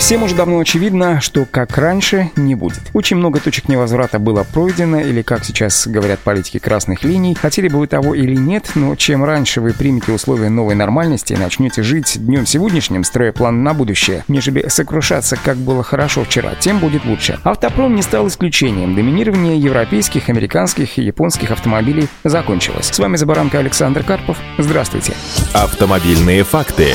Всем уже давно очевидно, что как раньше не будет. Очень много точек невозврата было пройдено, или, как сейчас говорят политики, красных линий. Хотели бы вы того или нет, но чем раньше вы примете условия новой нормальности и начнете жить днем сегодняшним, строя план на будущее, нежели сокрушаться, как было хорошо вчера, тем будет лучше. Автопром не стал исключением. Доминирование европейских, американских и японских автомобилей закончилось. С вами Забаранка Александр Карпов. Здравствуйте. Автомобильные факты.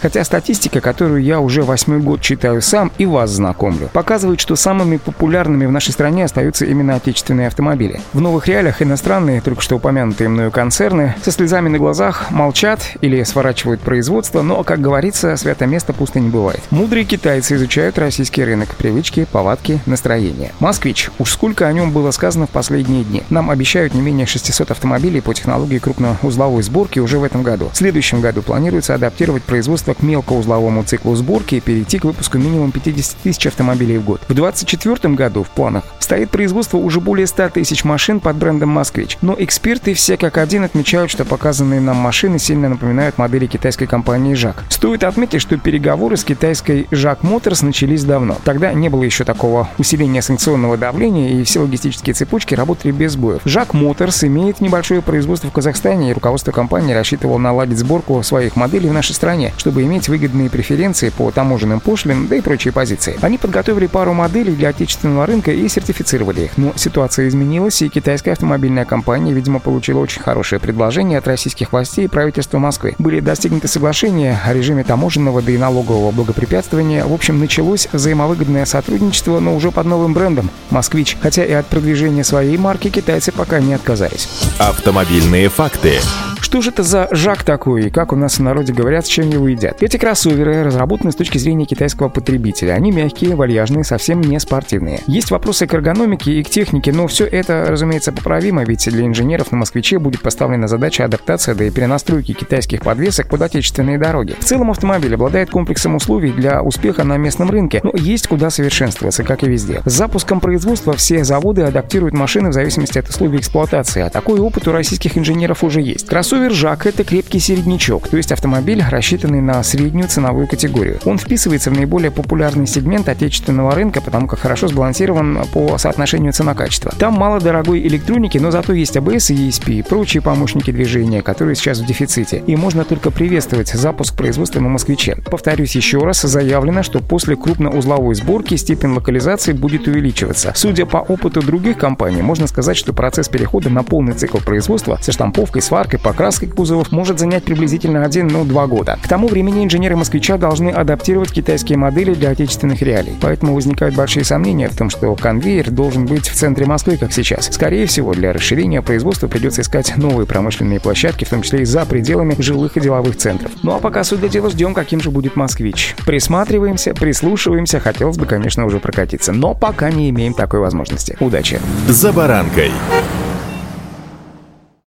Хотя статистика, которую я уже восьмой год читаю сам и вас знакомлю, показывает, что самыми популярными в нашей стране остаются именно отечественные автомобили. В новых реалиях иностранные, только что упомянутые мною концерны, со слезами на глазах молчат или сворачивают производство, но, как говорится, свято место пусто не бывает. Мудрые китайцы изучают российский рынок, привычки, повадки, настроения. «Москвич», уж сколько о нем было сказано в последние дни. Нам обещают не менее 600 автомобилей по технологии крупноузловой сборки уже в этом году. В следующем году планируется адаптировать производство производства к мелкоузловому циклу сборки и перейти к выпуску минимум 50 тысяч автомобилей в год. В 2024 году в планах стоит производство уже более 100 тысяч машин под брендом «Москвич». Но эксперты все как один отмечают, что показанные нам машины сильно напоминают модели китайской компании «ЖАК». Стоит отметить, что переговоры с китайской «ЖАК Моторс» начались давно. Тогда не было еще такого усиления санкционного давления, и все логистические цепочки работали без боев. «ЖАК Моторс» имеет небольшое производство в Казахстане, и руководство компании рассчитывало наладить сборку своих моделей в нашей стране, чтобы иметь выгодные преференции по таможенным пошлинам, да и прочие позиции. Они подготовили пару моделей для отечественного рынка и сертифицировали их. Но ситуация изменилась, и китайская автомобильная компания, видимо, получила очень хорошее предложение от российских властей и правительства Москвы. Были достигнуты соглашения о режиме таможенного да и налогового благопрепятствования. В общем, началось взаимовыгодное сотрудничество, но уже под новым брендом «Москвич». Хотя и от продвижения своей марки китайцы пока не отказались. Автомобильные факты. Что же это за жак такой и как у нас в народе говорят, с чем его едят? Эти кроссоверы разработаны с точки зрения китайского потребителя. Они мягкие, вальяжные, совсем не спортивные. Есть вопросы к эргономике и к технике, но все это, разумеется, поправимо, ведь для инженеров на «Москвиче» будет поставлена задача адаптации, да и перенастройки китайских подвесок под отечественные дороги. В целом автомобиль обладает комплексом условий для успеха на местном рынке, но есть куда совершенствоваться, как и везде. С запуском производства все заводы адаптируют машины в зависимости от условий эксплуатации, а такой опыт у российских инженеров уже есть. Кроссовер Кроссовер это крепкий середнячок, то есть автомобиль, рассчитанный на среднюю ценовую категорию. Он вписывается в наиболее популярный сегмент отечественного рынка, потому как хорошо сбалансирован по соотношению цена-качество. Там мало дорогой электроники, но зато есть ABS и ESP и прочие помощники движения, которые сейчас в дефиците. И можно только приветствовать запуск производства на «Москвиче». Повторюсь еще раз, заявлено, что после крупноузловой сборки степень локализации будет увеличиваться. Судя по опыту других компаний, можно сказать, что процесс перехода на полный цикл производства со штамповкой, сваркой, покраской покраской кузовов может занять приблизительно 1-2 года. К тому времени инженеры «Москвича» должны адаптировать китайские модели для отечественных реалий. Поэтому возникают большие сомнения в том, что конвейер должен быть в центре Москвы, как сейчас. Скорее всего, для расширения производства придется искать новые промышленные площадки, в том числе и за пределами жилых и деловых центров. Ну а пока, суть до дела, ждем, каким же будет «Москвич». Присматриваемся, прислушиваемся, хотелось бы, конечно, уже прокатиться, но пока не имеем такой возможности. Удачи! «За баранкой»